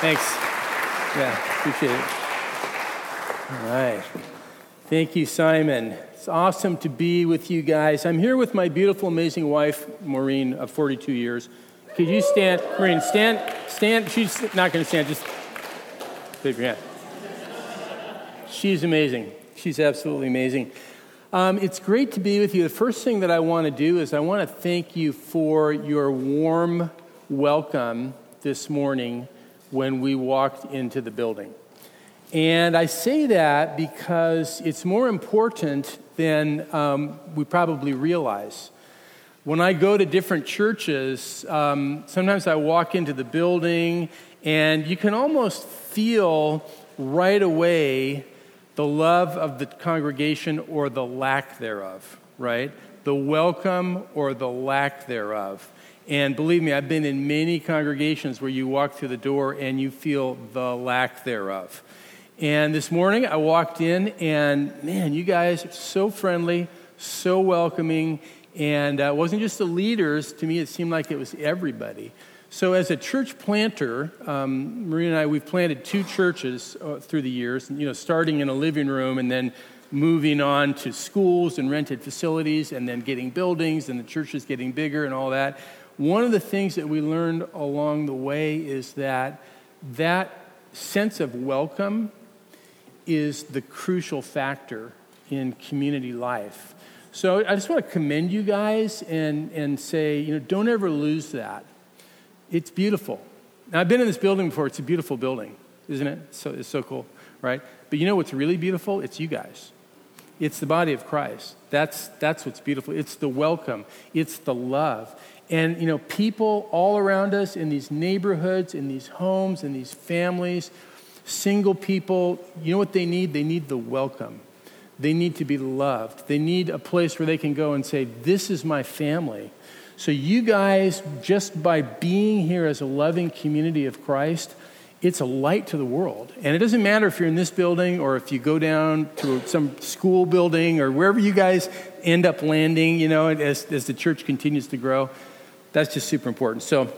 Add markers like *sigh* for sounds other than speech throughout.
Thanks. Yeah, appreciate it. All right. Thank you, Simon. It's awesome to be with you guys. I'm here with my beautiful, amazing wife, Maureen, of 42 years. Could you stand, Maureen? Stand, stand. She's not going to stand. Just put your hand. She's amazing. She's absolutely amazing. Um, it's great to be with you. The first thing that I want to do is I want to thank you for your warm welcome this morning when we walked into the building. And I say that because it's more important than um, we probably realize. When I go to different churches, um, sometimes I walk into the building and you can almost feel right away the love of the congregation or the lack thereof, right? The welcome or the lack thereof. And believe me, I've been in many congregations where you walk through the door and you feel the lack thereof. And this morning I walked in, and man, you guys are so friendly, so welcoming. And uh, it wasn't just the leaders, to me, it seemed like it was everybody. So, as a church planter, um, Maria and I, we've planted two churches uh, through the years, you know, starting in a living room and then moving on to schools and rented facilities and then getting buildings and the churches getting bigger and all that. One of the things that we learned along the way is that that sense of welcome is the crucial factor in community life. So I just want to commend you guys and, and say, you know, don't ever lose that. It's beautiful. Now, I've been in this building before. It's a beautiful building, isn't it? So, it's so cool, right? But you know what's really beautiful? It's you guys. It's the body of Christ. That's, that's what's beautiful. It's the welcome. It's the love. And, you know, people all around us in these neighborhoods, in these homes, in these families, Single people, you know what they need? They need the welcome. They need to be loved. They need a place where they can go and say, This is my family. So, you guys, just by being here as a loving community of Christ, it's a light to the world. And it doesn't matter if you're in this building or if you go down to some school building or wherever you guys end up landing, you know, as, as the church continues to grow. That's just super important. So,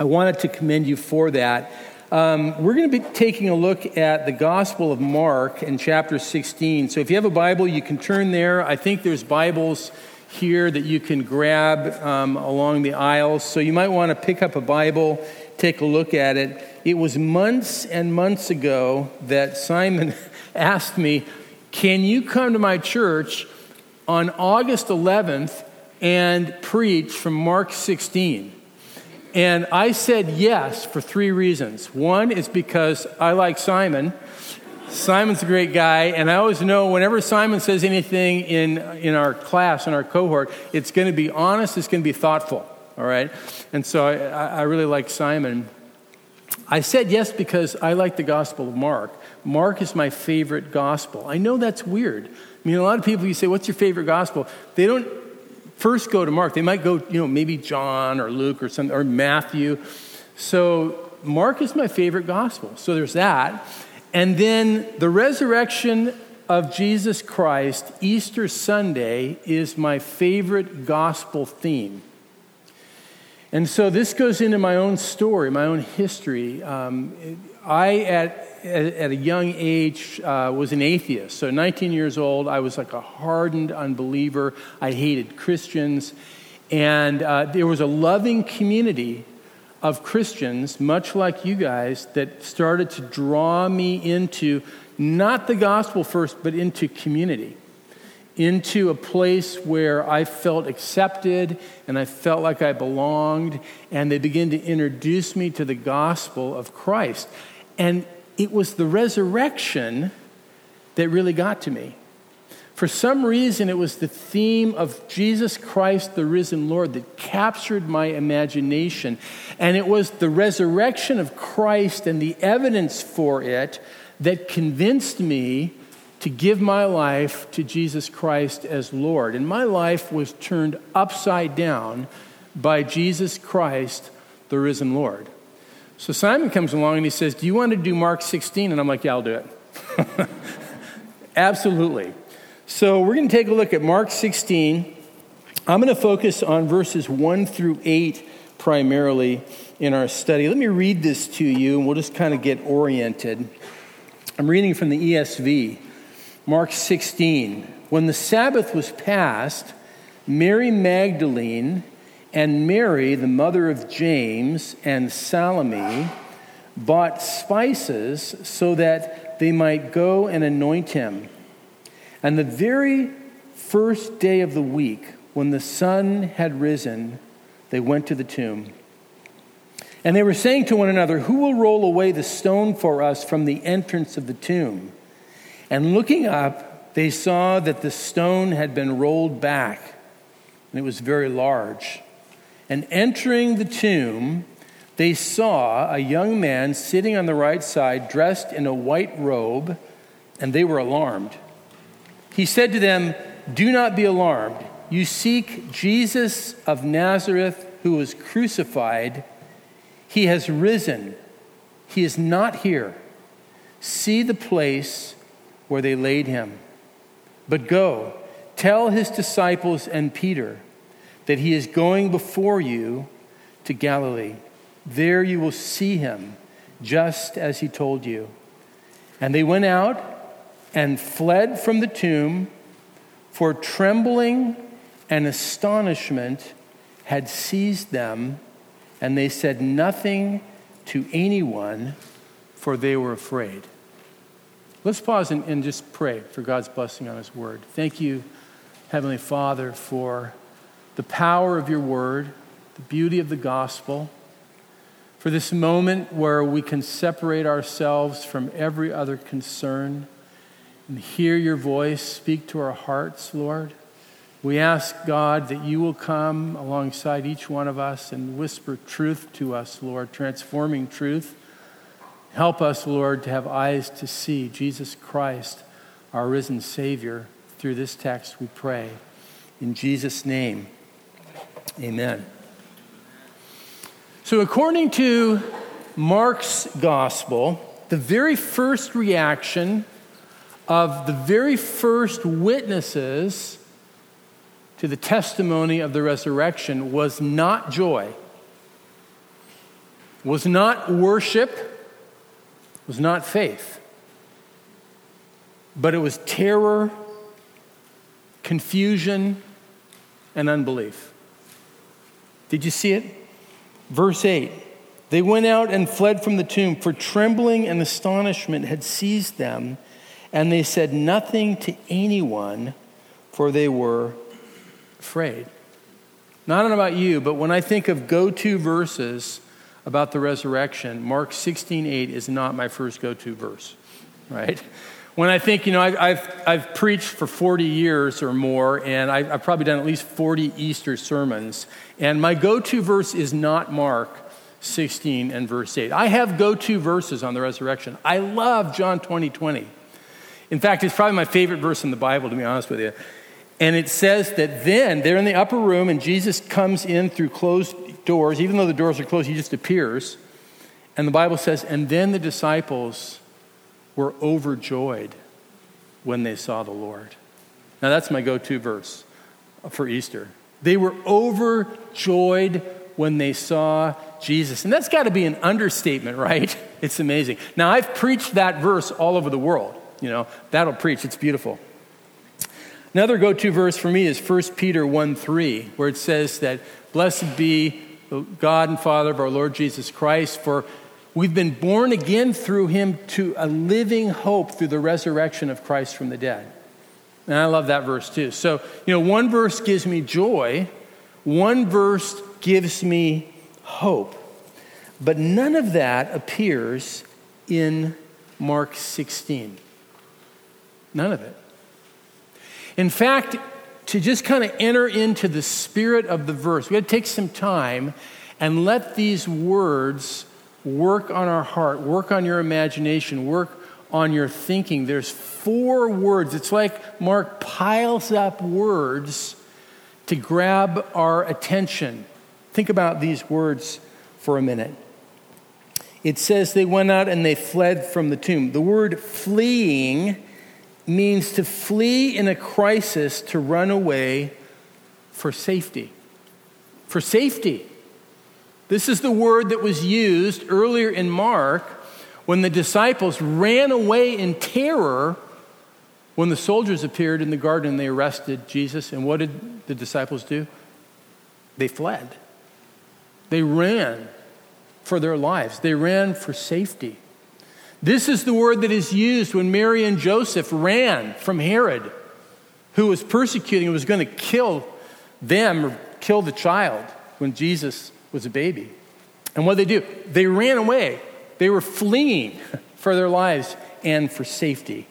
I wanted to commend you for that. Um, we're going to be taking a look at the Gospel of Mark in chapter 16. So if you have a Bible, you can turn there. I think there's Bibles here that you can grab um, along the aisles. So you might want to pick up a Bible, take a look at it. It was months and months ago that Simon *laughs* asked me, Can you come to my church on August 11th and preach from Mark 16? And I said yes for three reasons. One is because I like Simon. Simon's a great guy, and I always know whenever Simon says anything in, in our class, in our cohort, it's going to be honest, it's going to be thoughtful, all right? And so I, I really like Simon. I said yes because I like the Gospel of Mark. Mark is my favorite gospel. I know that's weird. I mean, a lot of people, you say, What's your favorite gospel? They don't first go to Mark. They might go, you know, maybe John or Luke or something, or Matthew. So Mark is my favorite gospel. So there's that. And then the resurrection of Jesus Christ, Easter Sunday, is my favorite gospel theme. And so this goes into my own story, my own history. Um, I, at at a young age, uh, was an atheist. So, 19 years old, I was like a hardened unbeliever. I hated Christians. And uh, there was a loving community of Christians, much like you guys, that started to draw me into not the gospel first, but into community, into a place where I felt accepted and I felt like I belonged. And they began to introduce me to the gospel of Christ. And it was the resurrection that really got to me. For some reason, it was the theme of Jesus Christ, the risen Lord, that captured my imagination. And it was the resurrection of Christ and the evidence for it that convinced me to give my life to Jesus Christ as Lord. And my life was turned upside down by Jesus Christ, the risen Lord. So Simon comes along and he says, Do you want to do Mark 16? And I'm like, Yeah, I'll do it. *laughs* Absolutely. So we're going to take a look at Mark 16. I'm going to focus on verses 1 through 8 primarily. in our study. Let me read this to you and we'll just kind of get oriented. I'm reading from the ESV, Mark 16. When the Sabbath was past, Mary Magdalene and Mary, the mother of James, and Salome bought spices so that they might go and anoint him. And the very first day of the week, when the sun had risen, they went to the tomb. And they were saying to one another, Who will roll away the stone for us from the entrance of the tomb? And looking up, they saw that the stone had been rolled back, and it was very large. And entering the tomb, they saw a young man sitting on the right side, dressed in a white robe, and they were alarmed. He said to them, Do not be alarmed. You seek Jesus of Nazareth, who was crucified. He has risen. He is not here. See the place where they laid him. But go, tell his disciples and Peter that he is going before you to Galilee. There you will see him, just as he told you. And they went out and fled from the tomb, for trembling and astonishment had seized them, and they said nothing to anyone, for they were afraid. Let's pause and, and just pray for God's blessing on His word. Thank you, Heavenly Father, for the power of your word, the beauty of the gospel, for this moment where we can separate ourselves from every other concern and hear your voice speak to our hearts, Lord. We ask, God, that you will come alongside each one of us and whisper truth to us, Lord, transforming truth. Help us, Lord, to have eyes to see Jesus Christ, our risen Savior. Through this text we pray. In Jesus' name, amen. So, according to Mark's gospel, the very first reaction of the very first witnesses to the testimony of the resurrection was not joy, was not worship, was not faith, but it was terror, confusion, and unbelief. Did you see it? Verse 8 They went out and fled from the tomb, for trembling and astonishment had seized them, and they said nothing to anyone, for they were afraid. Now, I don't know about you, but when I think of go to verses about the resurrection, Mark 16 8 is not my first go to verse, right? When I think, you know, I've, I've, I've preached for 40 years or more, and I've, I've probably done at least 40 Easter sermons, and my go to verse is not Mark 16 and verse 8. I have go to verses on the resurrection. I love John 20 20. In fact, it's probably my favorite verse in the Bible, to be honest with you. And it says that then they're in the upper room and Jesus comes in through closed doors. Even though the doors are closed, he just appears. And the Bible says, and then the disciples were overjoyed when they saw the Lord. Now, that's my go to verse for Easter. They were overjoyed when they saw Jesus. And that's got to be an understatement, right? *laughs* It's amazing. Now, I've preached that verse all over the world. You know, that'll preach. It's beautiful. Another go to verse for me is 1 Peter 1 3, where it says that, Blessed be God and Father of our Lord Jesus Christ, for we've been born again through him to a living hope through the resurrection of Christ from the dead. And I love that verse too. So, you know, one verse gives me joy, one verse gives me hope. But none of that appears in Mark 16. None of it. In fact, to just kind of enter into the spirit of the verse, we had to take some time and let these words work on our heart, work on your imagination, work on your thinking. There's four words. It's like Mark piles up words to grab our attention. Think about these words for a minute. It says they went out and they fled from the tomb. The word fleeing means to flee in a crisis, to run away for safety. For safety. This is the word that was used earlier in Mark when the disciples ran away in terror when the soldiers appeared in the garden and they arrested Jesus. And what did the disciples do? They fled. They ran for their lives, they ran for safety. This is the word that is used when Mary and Joseph ran from Herod, who was persecuting and was going to kill them or kill the child when Jesus was a baby. And what did they do? They ran away. They were fleeing *laughs* for their lives and for safety.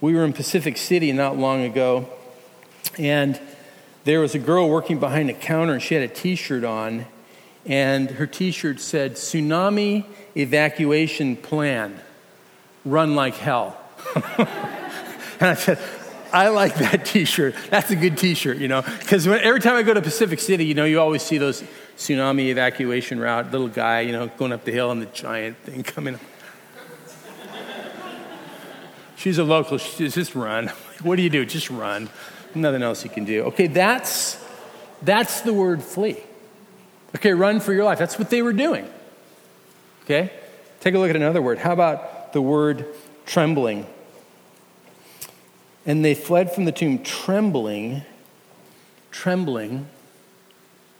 We were in Pacific City not long ago, and there was a girl working behind a counter, and she had a t shirt on, and her t shirt said, Tsunami Evacuation Plan, run like hell. *laughs* and I said, I like that *laughs* T-shirt. That's a good T-shirt, you know, because every time I go to Pacific City, you know, you always see those tsunami evacuation route, little guy, you know, going up the hill and the giant thing coming. up. She's a local. She says, just run. What do you do? Just run. Nothing else you can do. Okay, that's that's the word flee. Okay, run for your life. That's what they were doing. Okay? Take a look at another word. How about the word trembling? And they fled from the tomb trembling. Trembling.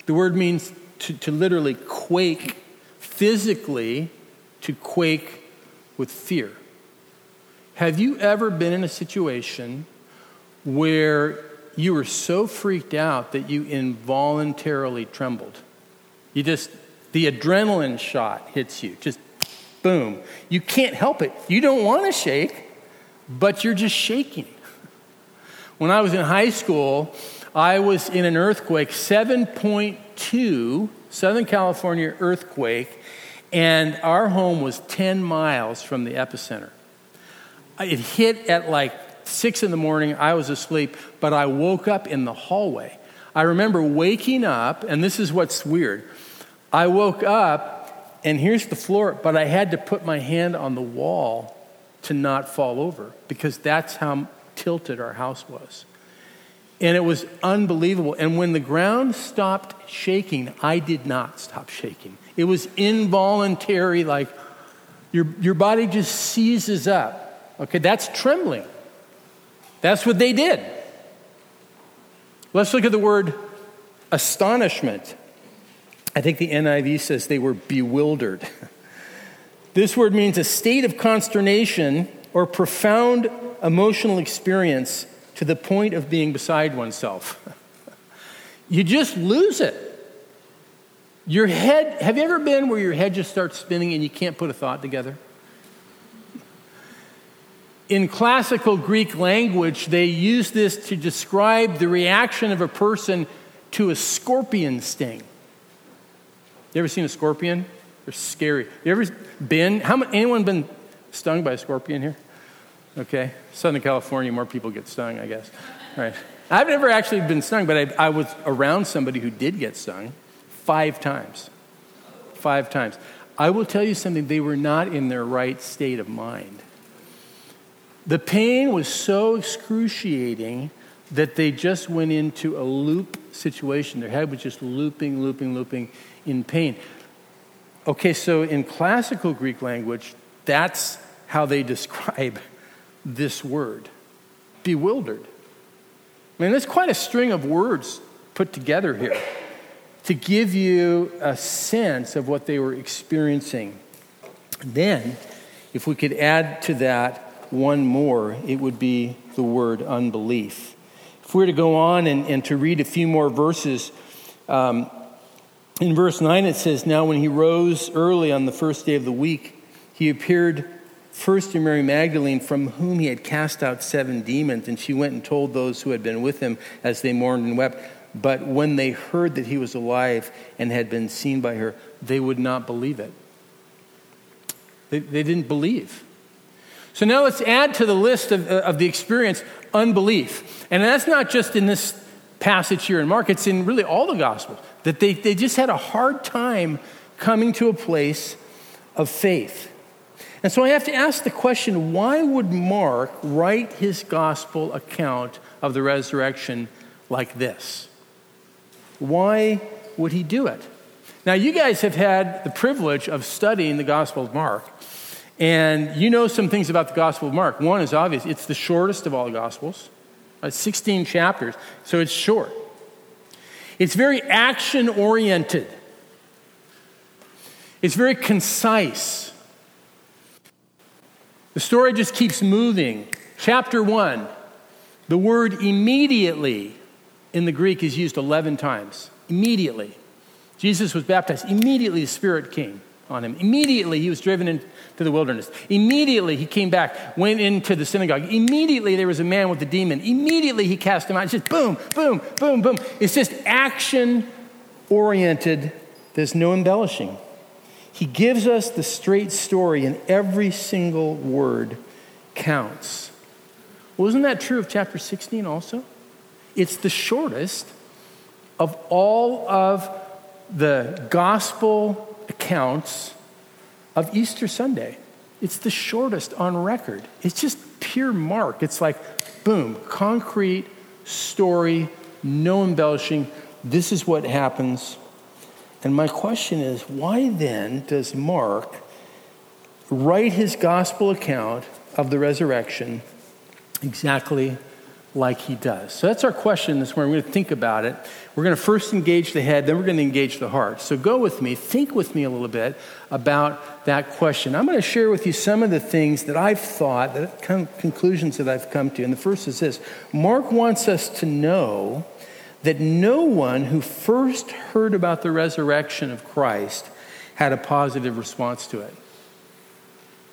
The word means to, to literally quake physically, to quake with fear. Have you ever been in a situation where you were so freaked out that you involuntarily trembled? You just, the adrenaline shot hits you, just boom. You can't help it. You don't want to shake, but you're just shaking. When I was in high school, I was in an earthquake, 7.2, Southern California earthquake, and our home was 10 miles from the epicenter. It hit at like 6 in the morning. I was asleep, but I woke up in the hallway. I remember waking up, and this is what's weird. I woke up, and here's the floor, but I had to put my hand on the wall to not fall over because that's how tilted our house was. And it was unbelievable. And when the ground stopped shaking, I did not stop shaking. It was involuntary, like your, your body just seizes up. Okay, that's trembling. That's what they did. Let's look at the word astonishment. I think the NIV says they were bewildered. *laughs* This word means a state of consternation or profound emotional experience to the point of being beside oneself. you just lose it. Your head, have you ever been where your head just starts spinning and you can't put a thought together? In classical Greek language, they use this to describe the reaction of a person to a scorpion sting. You ever seen a scorpion? They're scary. You ever been? How many, anyone been stung by a scorpion here? Okay. Southern California, more people get stung, I guess. Right. I've never actually been stung, but I, I was around somebody who did get stung five times. Five times. I will tell you something, they were not in their right state of mind. The pain was so excruciating that they just went into a loop situation. Their head was just looping, looping, looping in pain. Okay, so in classical Greek language, that's how they *laughs* describe this word bewildered. I mean, there's quite a string of words put together here to give you a sense of what they were experiencing. Then, if we could add to that one more, it would be the word unbelief. If we were to go on and, and to read a few more verses, um, in verse 9 it says, Now when he rose early on the first day of the week, he appeared first to Mary Magdalene, from whom he had cast out seven demons, and she went and told those who had been with him as they mourned and wept. But when they heard that he was alive and had been seen by her, they would not believe it. They, they didn't believe. So now let's add to the list of, uh, of the experience unbelief. And that's not just in this passage here in Mark, it's in really all the Gospels. That they, they just had a hard time coming to a place of faith. And so I have to ask the question why would Mark write his gospel account of the resurrection like this? Why would he do it? Now, you guys have had the privilege of studying the Gospel of Mark, and you know some things about the Gospel of Mark. One is obvious it's the shortest of all the Gospels, it's 16 chapters, so it's short. It's very action oriented, it's very concise. The story just keeps moving. Chapter 1, the word immediately in the Greek is used 11 times. Immediately. Jesus was baptized. Immediately the Spirit came on him. Immediately he was driven into the wilderness. Immediately he came back, went into the synagogue. Immediately there was a man with a demon. Immediately he cast him out. It's just boom, boom, boom, boom. It's just action oriented. There's no embellishing. He gives us the straight story, and every single word counts. Well, isn't that true of chapter 16 also? It's the shortest of all of the gospel accounts of Easter Sunday. It's the shortest on record. It's just pure mark. It's like, boom, concrete story, no embellishing. This is what happens. And my question is why then does Mark write his gospel account of the resurrection exactly like he does? So that's our question this morning. We're going to think about it. We're going to first engage the head, then we're going to engage the heart. So go with me, think with me a little bit about that question. I'm going to share with you some of the things that I've thought, the conclusions that I've come to. And the first is this Mark wants us to know that no one who first heard about the resurrection of Christ had a positive response to it.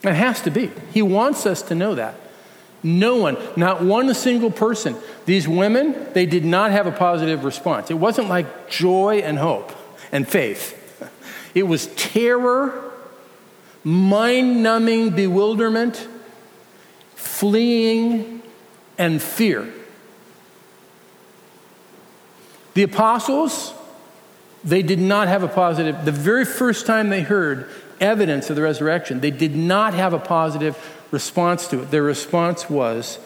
It has to be. He wants us to know that. No one, not one single person. These women, they did not have a positive response. It wasn't like joy and hope and faith, *laughs* it was terror, mind numbing bewilderment, fleeing, and fear. The apostles, they did not have a positive, the very first time they heard evidence of the resurrection, they did not have a positive response to it. Their response was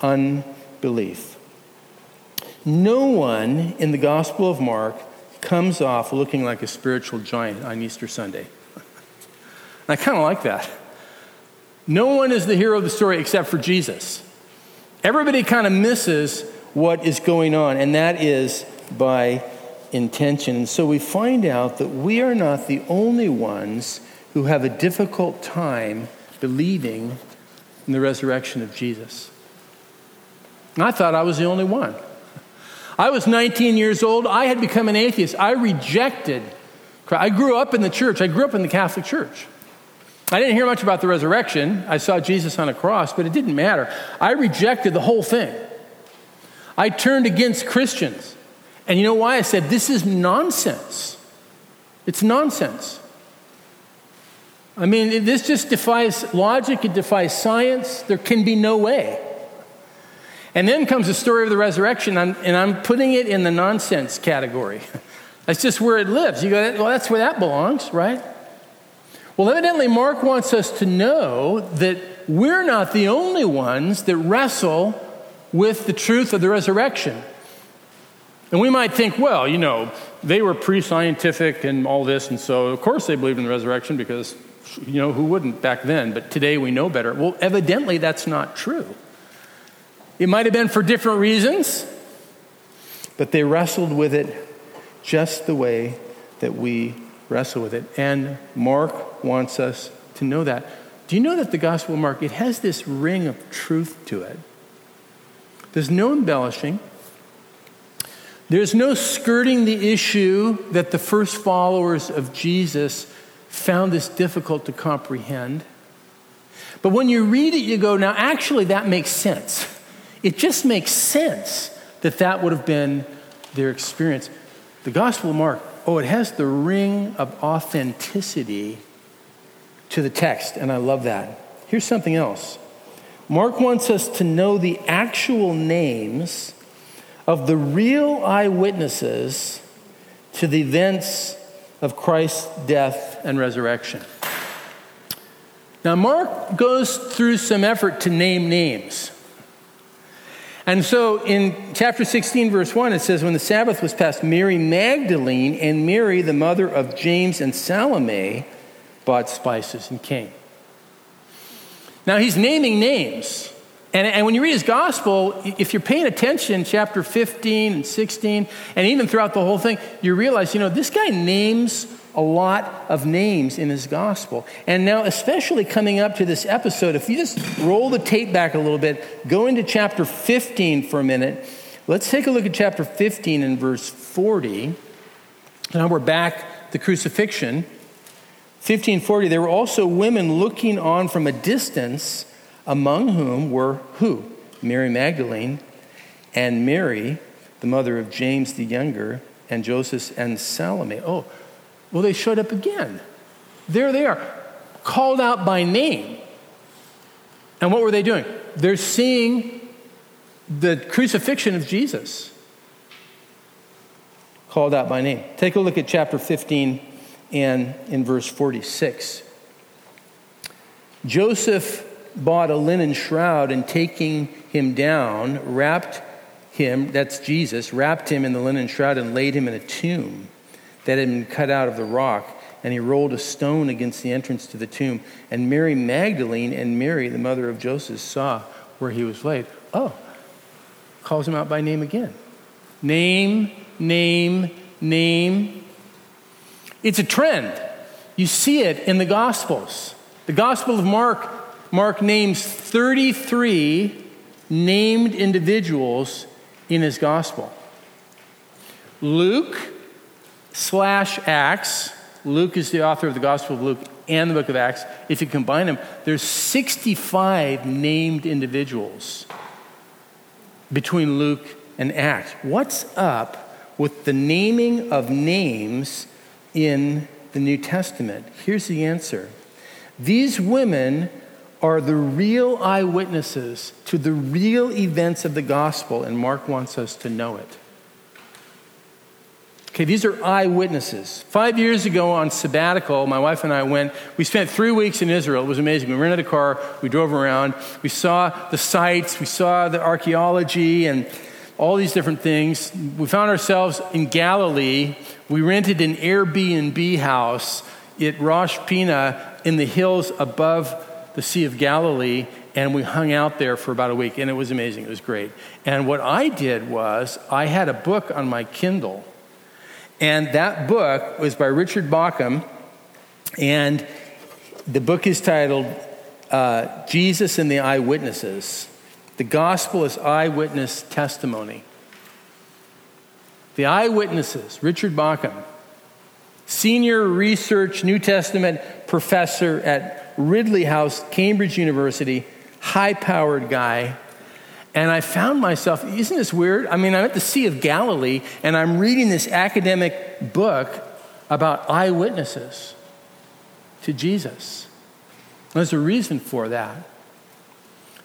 unbelief. No one in the Gospel of Mark comes off looking like a spiritual giant on Easter Sunday. And I kind of like that. No one is the hero of the story except for Jesus. Everybody kind of misses what is going on, and that is by intention. And so we find out that we are not the only ones who have a difficult time believing in the resurrection of Jesus. And I thought I was the only one. I was 19 years old. I had become an atheist. I rejected Christ. I grew up in the church. I grew up in the Catholic Church. I didn't hear much about the resurrection. I saw Jesus on a cross, but it didn't matter. I rejected the whole thing. I turned against Christians. And you know why? I said, this is nonsense. It's nonsense. I mean, this just defies logic, it defies science. There can be no way. And then comes the story of the resurrection, and I'm putting it in the nonsense category. *laughs* That's just where it lives. You go, well, that's where that belongs, right? Well, evidently, Mark wants us to know that we're not the only ones that wrestle with the truth of the resurrection. And we might think, well, you know, they were pre scientific and all this, and so of course they believed in the resurrection because you know, who wouldn't back then? But today we know better. Well, evidently that's not true. It might have been for different reasons, but they wrestled with it just the way that we wrestle with it. And Mark wants us to know that. Do you know that the Gospel of Mark, it has this ring of truth to it? There's no embellishing. There's no skirting the issue that the first followers of Jesus found this difficult to comprehend. But when you read it, you go, now actually, that makes sense. It just makes sense that that would have been their experience. The Gospel of Mark, oh, it has the ring of authenticity to the text, and I love that. Here's something else Mark wants us to know the actual names of the real eyewitnesses to the events of Christ's death and resurrection. Now, Mark goes through some effort to name names. And so in chapter 16, verse 1, it says, When the Sabbath was passed, Mary Magdalene and Mary, the mother of James and Salome, bought spices and came. Now he's naming names. And, and, when you read his gospel, if you're paying attention, chapter 15 and 16, and even throughout the whole thing, you realize, you know, this guy names a lot of names in his gospel. And now, especially coming up to this episode, if you just roll the tape back a little bit, go into chapter 15 for a minute. Let's take a look at chapter 15 and verse 40. Now we're back the crucifixion. 1540, there were also women looking on from a distance, among whom were who? Mary Magdalene and Mary, the mother of James the younger, and Joseph and Salome. Oh, well, they showed up again. There they are, called out by name. And what were they doing? They're seeing the crucifixion of Jesus, called out by name. Take a look at chapter 15 and in verse 46. Joseph bought a linen shroud and taking him down, wrapped him, that's Jesus, wrapped him in the linen shroud and laid him in a tomb that had been cut out of the rock. And he rolled a stone against the entrance to the tomb. And Mary Magdalene and Mary, the mother of Joseph, saw where he was laid. Oh, calls him out by name again. Name, name, name. It's a trend. You see it in the Gospels. The Gospel of Mark, Mark names 33 named individuals in his Gospel. Luke slash Acts. Luke is the author of the Gospel of Luke and the book of Acts. If you combine them, there's 65 named individuals between Luke and Acts. What's up with the naming of names in the New Testament? Here's the answer. These women are the real eyewitnesses to the real events of the gospel, and Mark wants us to know it. Okay, these are eyewitnesses. Five years ago on sabbatical, my wife and I went, we spent three weeks in Israel. It was amazing. We rented a car, we drove around, we saw the sites, we saw the archaeology and all these different things. We found ourselves in Galilee. We rented an Airbnb house at Rosh Pina in the hills above the Sea of Galilee, and we hung out there for about a week, and it was amazing. It was great. And what I did was, I had a book on my Kindle and that book was by Richard Bauckham, and the book is titled uh, Jesus and the Eyewitnesses. The gospel is eyewitness testimony. The eyewitnesses, Richard Bauckham, senior research New Testament professor at Ridley House, Cambridge University, high powered guy. And I found myself, isn't this weird? I mean, I'm at the Sea of Galilee and I'm reading this academic book about eyewitnesses to Jesus. There's a reason for that.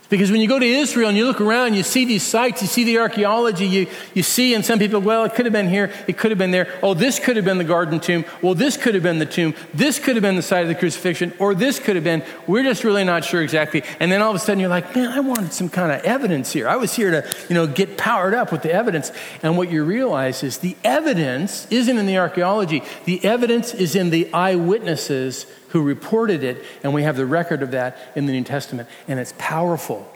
Because when you go to Israel and you look around, you see these sites, you see the archaeology, you, you see, and some people, well, it could have been here, it could have been there. Oh, this could have been the garden tomb. Well, this could have been the tomb. This could have been the site of the crucifixion, or this could have been. We're just really not sure exactly. And then all of a sudden you're like, man, I wanted some kind of evidence here. I was here to, you know, get powered up with the evidence. And what you realize is the evidence isn't in the archaeology, the evidence is in the eyewitnesses who reported it, and we have the record of that in the New Testament, and it's powerful.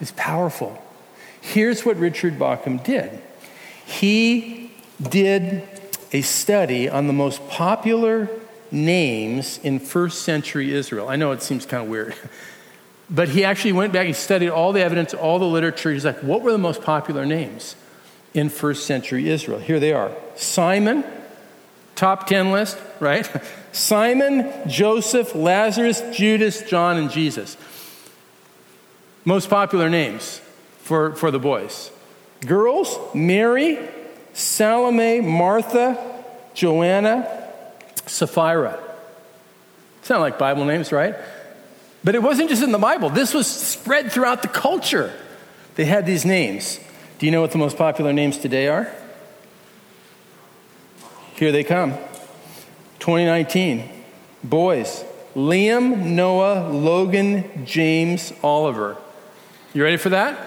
It's powerful. Here's what Richard Bauckham did he did a study on the most popular names in first century Israel. I know it seems kind of weird. *laughs* But he actually went back, he studied all the evidence, all the literature. He's like, what were the most popular names in first century Israel? Here they are Simon, top 10 list, right? Simon, Joseph, Lazarus, Judas, John, and Jesus. Most popular names for, for the boys. Girls, Mary, Salome, Martha, Joanna, Sapphira. Sound like Bible names, right? But it wasn't just in the Bible. This was spread throughout the culture. They had these names. Do you know what the most popular names today are? Here they come. 2019. Boys Liam, Noah, Logan, James, Oliver. You ready for that?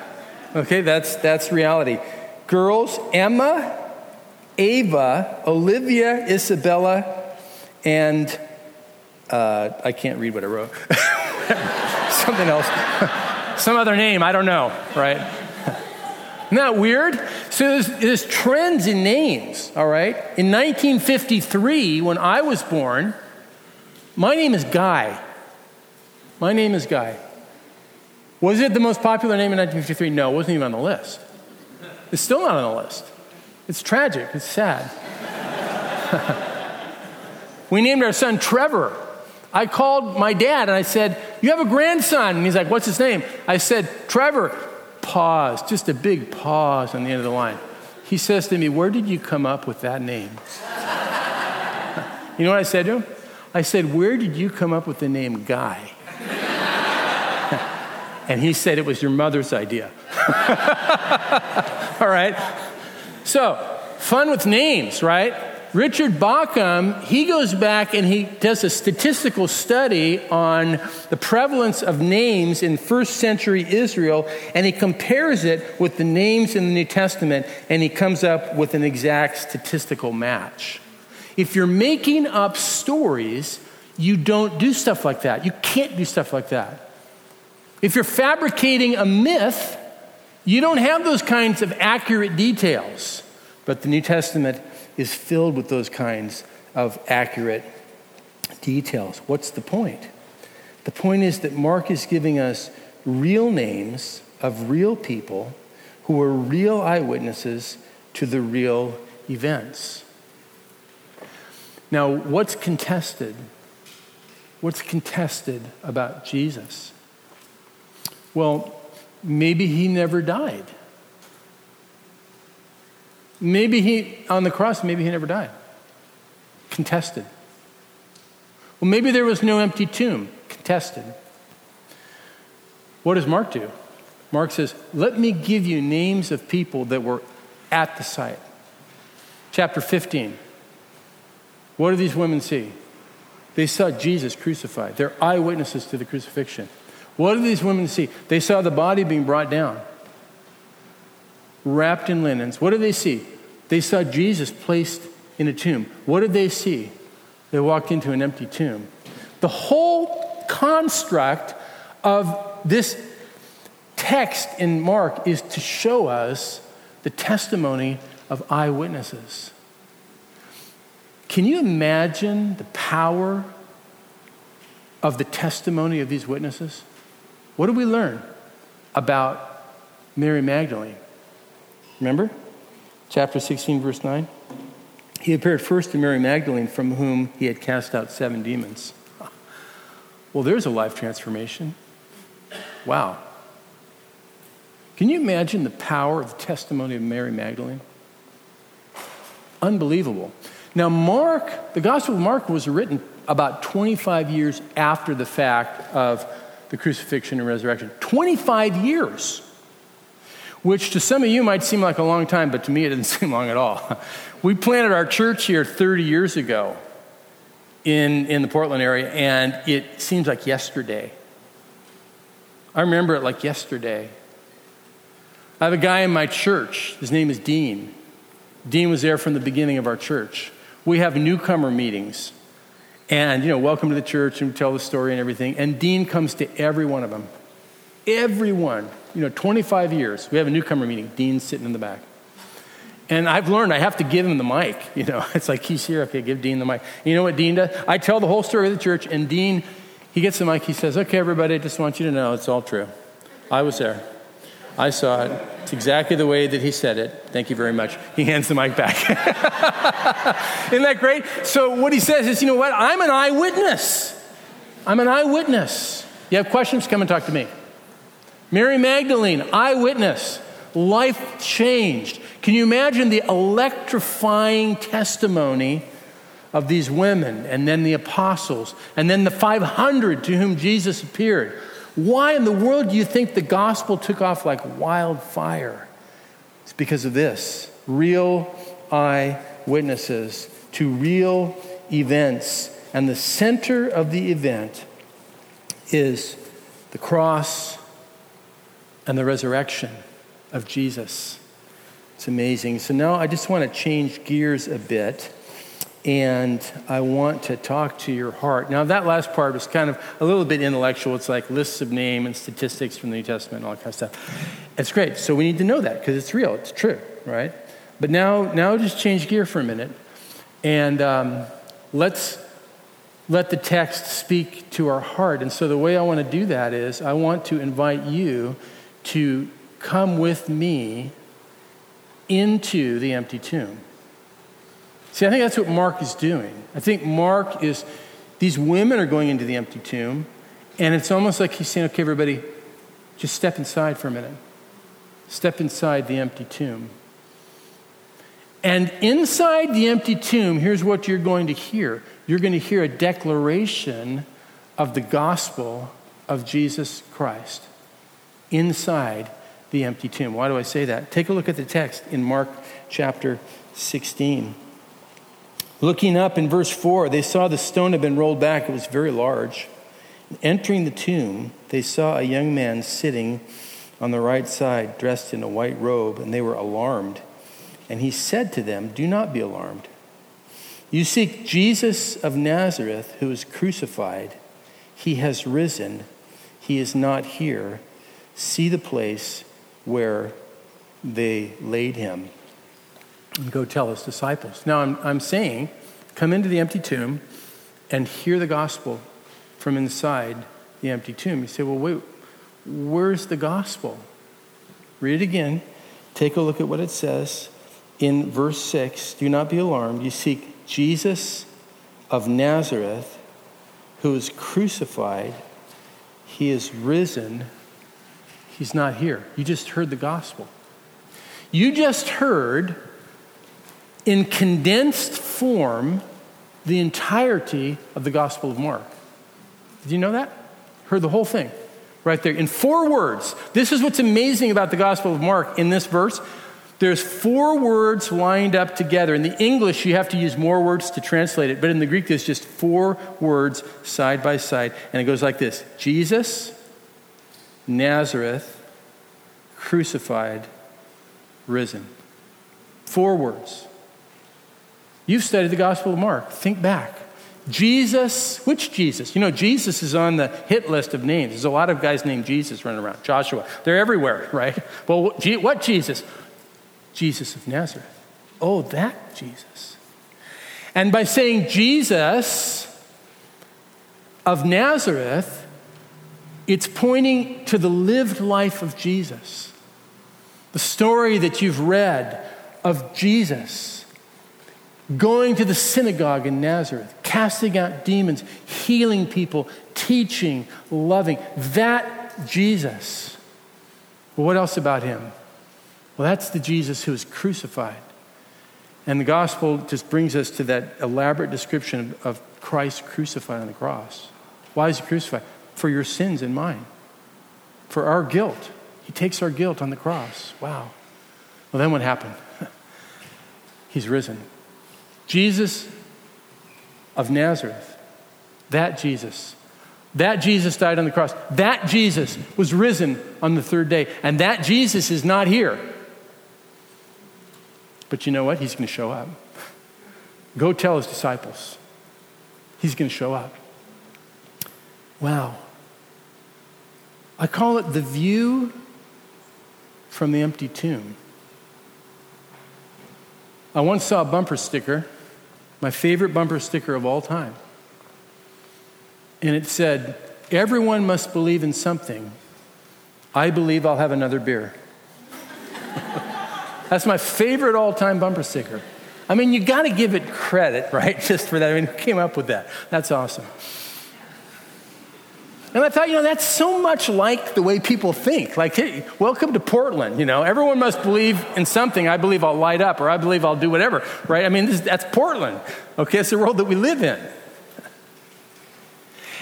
Okay, that's, that's reality. Girls, Emma, Ava, Olivia, Isabella, and uh, I can't read what I wrote. *laughs* Something else. Some other name, I don't know, right? Isn't that weird? So there's, there's trends in names, all right? In 1953, when I was born, my name is Guy. My name is Guy. Was it the most popular name in 1953? No, it wasn't even on the list. It's still not on the list. It's tragic, it's sad. *laughs* we named our son Trevor. I called my dad and I said, You have a grandson. And he's like, What's his name? I said, Trevor. Pause, just a big pause on the end of the line. He says to me, Where did you come up with that name? *laughs* you know what I said to him? I said, Where did you come up with the name Guy? *laughs* and he said, It was your mother's idea. *laughs* All right? So, fun with names, right? Richard Bauckham, he goes back and he does a statistical study on the prevalence of names in first century Israel, and he compares it with the names in the New Testament, and he comes up with an exact statistical match. If you're making up stories, you don't do stuff like that. You can't do stuff like that. If you're fabricating a myth, you don't have those kinds of accurate details. But the New Testament is filled with those kinds of accurate details. What's the point? The point is that Mark is giving us real names of real people who were real eyewitnesses to the real events. Now, what's contested? What's contested about Jesus? Well, maybe he never died. Maybe he, on the cross, maybe he never died. Contested. Well, maybe there was no empty tomb. Contested. What does Mark do? Mark says, Let me give you names of people that were at the site. Chapter 15. What do these women see? They saw Jesus crucified. They're eyewitnesses to the crucifixion. What do these women see? They saw the body being brought down wrapped in linens. What did they see? They saw Jesus placed in a tomb. What did they see? They walked into an empty tomb. The whole construct of this text in Mark is to show us the testimony of eyewitnesses. Can you imagine the power of the testimony of these witnesses? What do we learn about Mary Magdalene? Remember? Chapter 16, verse 9. He appeared first to Mary Magdalene, from whom he had cast out seven demons. Well, there's a life transformation. Wow. Can you imagine the power of the testimony of Mary Magdalene? Unbelievable. Now, Mark, the Gospel of Mark was written about 25 years after the fact of the crucifixion and resurrection. 25 years which to some of you might seem like a long time, but to me it didn't *laughs* seem long at all. We planted our church here 30 years ago in, in the Portland area, and it seems like yesterday. I remember it like yesterday. I have a guy in my church, his name is Dean. Dean was there from the beginning of our church. We have newcomer meetings. And, you know, welcome to the church and tell the story and everything. And Dean comes to every one of them. Everyone you know, 25 years. We have a newcomer meeting. Dean's sitting in the back. And I've learned I have to give him the mic. *laughs* You know, it's like he's here. Okay, give Dean the mic. You know what Dean does? I tell the whole story of the church, and Dean, he gets the mic. He says, "Okay, everybody, I just want you to know it's all true. I was there. I saw it. It's exactly the way that he said it. Thank you very much." He hands the mic back. *laughs* Isn't that great? So what he says is, you know what? I'm an eyewitness. I'm an eyewitness. You have questions? Come and talk to me. Mary Magdalene, eyewitness, life changed. Can you imagine the electrifying testimony of these women and then the apostles and then the 500 to whom Jesus appeared? Why in the world do you think the gospel took off like wildfire? It's because of this real eyewitnesses to real events. And the center of the event is the cross and the resurrection. of Jesus. It's amazing. So now I just want to change gears a bit and I want to talk to your heart. Now, that last part was kind of a little bit intellectual. It's like lists of name and statistics from the New Testament and all that kind of stuff. It's great. So we need to know that because it's real, it's true, right? But now, now just change gear for a minute and um, let's let the text speak to our heart. And so the way I want to do that is I want to invite you to come with me into the empty tomb. See, I think that's what Mark is doing. I think Mark is, these women are going into the empty tomb, and it's almost like he's saying, okay, everybody, just step inside for a minute. Step inside the empty tomb. And inside the empty tomb, here's what you're going to hear you're going to hear a declaration of the gospel of Jesus Christ inside the empty tomb. Why do I say that? Take a look at the text in Mark chapter 16. Looking up in verse 4, they saw the stone had been rolled back. It was very large. Entering the tomb, they saw a young man sitting on the right side, dressed in a white robe, and they were alarmed. And he said to them, Do not be alarmed. You seek Jesus of Nazareth, who was crucified. He has risen. He is not here. See the place where they laid him. And go tell his disciples. Now, I'm, I'm saying, come into the empty tomb and hear the gospel from inside the empty tomb. You say, well, wait, where's the gospel? Read it again. Take a look at what it says in verse 6 Do not be alarmed. You seek Jesus of Nazareth, who is crucified. He is risen. He's not here. You just heard the gospel. You just heard, in condensed form, the entirety of the Gospel of Mark. Did you know that? Heard the whole thing right there in four words. This is what's amazing about the Gospel of Mark in this verse. There's four words lined up together. In the English, you have to use more words to translate it, but in the Greek, there's just four words side by side. And it goes like this Jesus, Nazareth, crucified, risen. Four words. You've studied the Gospel of Mark. Think back. Jesus, which Jesus? You know, Jesus is on the hit list of names. There's a lot of guys named Jesus running around. Joshua. They're everywhere, *laughs* right? Well, what Jesus? Jesus of Nazareth. Oh, that Jesus. And by saying Jesus of Nazareth, it's pointing to the lived life of Jesus. The story that you've read of Jesus going to the synagogue in Nazareth, casting out demons, healing people, teaching, loving. That Jesus. Well, what else about him? Well, that's the Jesus who was crucified. And the gospel just brings us to that elaborate description of Christ crucified on the cross. Why is he crucified? For your sins and mine, for our guilt. He takes our guilt on the cross. Wow. Well, then what happened? *laughs* He's risen. Jesus of Nazareth, that Jesus, that Jesus died on the cross. That Jesus was risen on the third day. And that Jesus is not here. But you know what? He's going to show up. Go tell his disciples. He's going to show up. Wow. I call it the view from the empty tomb. I once saw a bumper sticker, my favorite bumper sticker of all time. And it said, Everyone must believe in something. I believe I'll have another beer. *laughs* That's my favorite all time bumper sticker. I mean, you got to give it credit, right? *laughs* Just for that. I mean, who came up with that? That's awesome. And I thought, you know, that's so much like the way people think. Like, hey, welcome to Portland. You know, everyone must believe in something. I believe I'll light up, or I believe I'll do whatever, right? I mean, this, that's Portland. Okay, it's the world that we live in.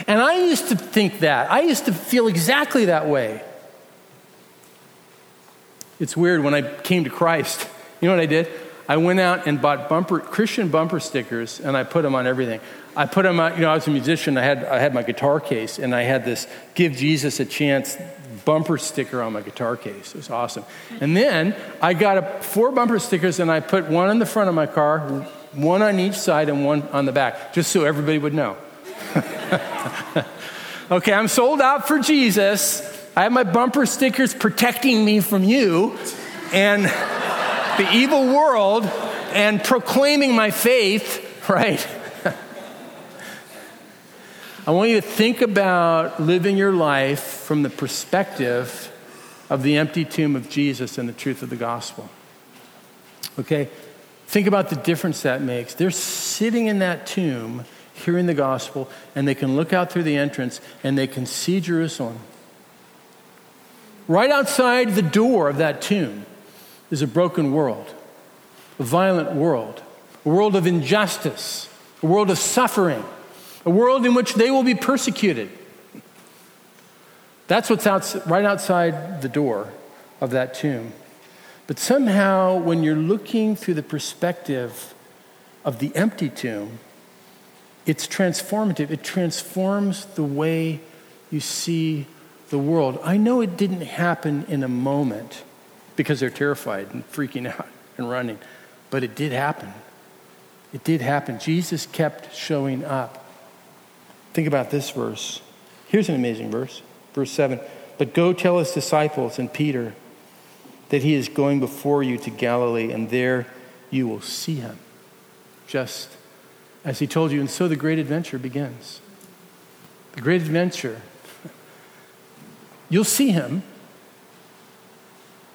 And I used to think that. I used to feel exactly that way. It's weird when I came to Christ. *laughs* You know what I did? I went out and bought bumper, Christian bumper stickers and I put them on everything. I put them on, you know, I was a musician. I had, I had my guitar case and I had this Give Jesus a Chance bumper sticker on my guitar case. It was awesome. And then I got a, four bumper stickers and I put one on the front of my car, one on each side, and one on the back, just so everybody would know. *laughs* okay, I'm sold out for Jesus. I have my bumper stickers protecting me from you and *laughs* the evil world and proclaiming my faith, right? I want you to think about living your life from the perspective of the empty tomb of Jesus and the truth of the gospel. Okay? Think about the difference that makes. They're sitting in that tomb hearing the gospel, and they can look out through the entrance and they can see Jerusalem. Right outside the door of that tomb is a broken world, a violent world, a world of injustice, a world of suffering a world in which they will be persecuted. That's what's out, right outside the door of that tomb. But somehow, when you're looking through the perspective of the empty tomb, it's transformative. It transforms the way you see the world. I know it didn't happen in a moment because they're terrified and freaking *laughs* out and running, but it did happen. It did happen. Jesus kept showing up. Think about this verse. Here's an amazing verse. Verse 7 But go tell his disciples and Peter that he is going before you to Galilee, and there you will see him. Just as he told you. And so the great adventure begins. The great adventure. *laughs* You'll see him.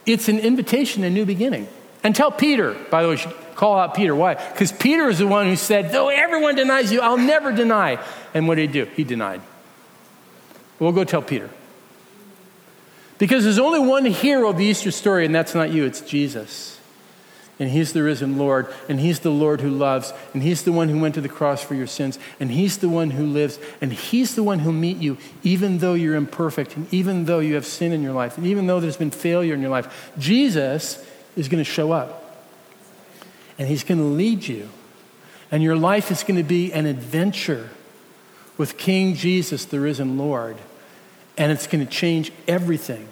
It's an invitation, a new beginning. And tell Peter, by the way, call out Peter. Why? Because Peter is the one who said, Though everyone denies you, I'll never deny. And what did he do? He denied. We'll go tell Peter. Because there's only one hero of the Easter story, and that's not you, it's Jesus. And he's the risen Lord, and he's the Lord who loves, and he's the one who went to the cross for your sins, and he's the one who lives, and he's the one who'll meet you, even though you're imperfect, and even though you have sin in your life, and even though there's been failure in your life. Jesus is going to show up, and he's going to lead you, and your life is going to be an adventure with King Jesus, the risen Lord, and it's going to change everything.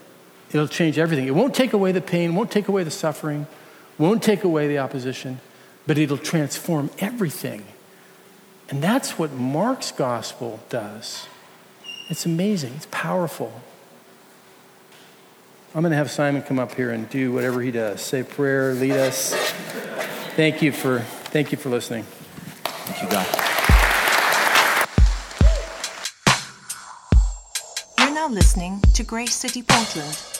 It'll change everything. It won't take away the pain, won't take away the suffering, won't take away the opposition, but it'll transform everything. And that's what Mark's gospel does. It's amazing, it's powerful. I'm going to have Simon come up here and do whatever he does. Say prayer, lead us. Thank you for thank you for listening. Thank you, God. You're now listening to Grace City Portland.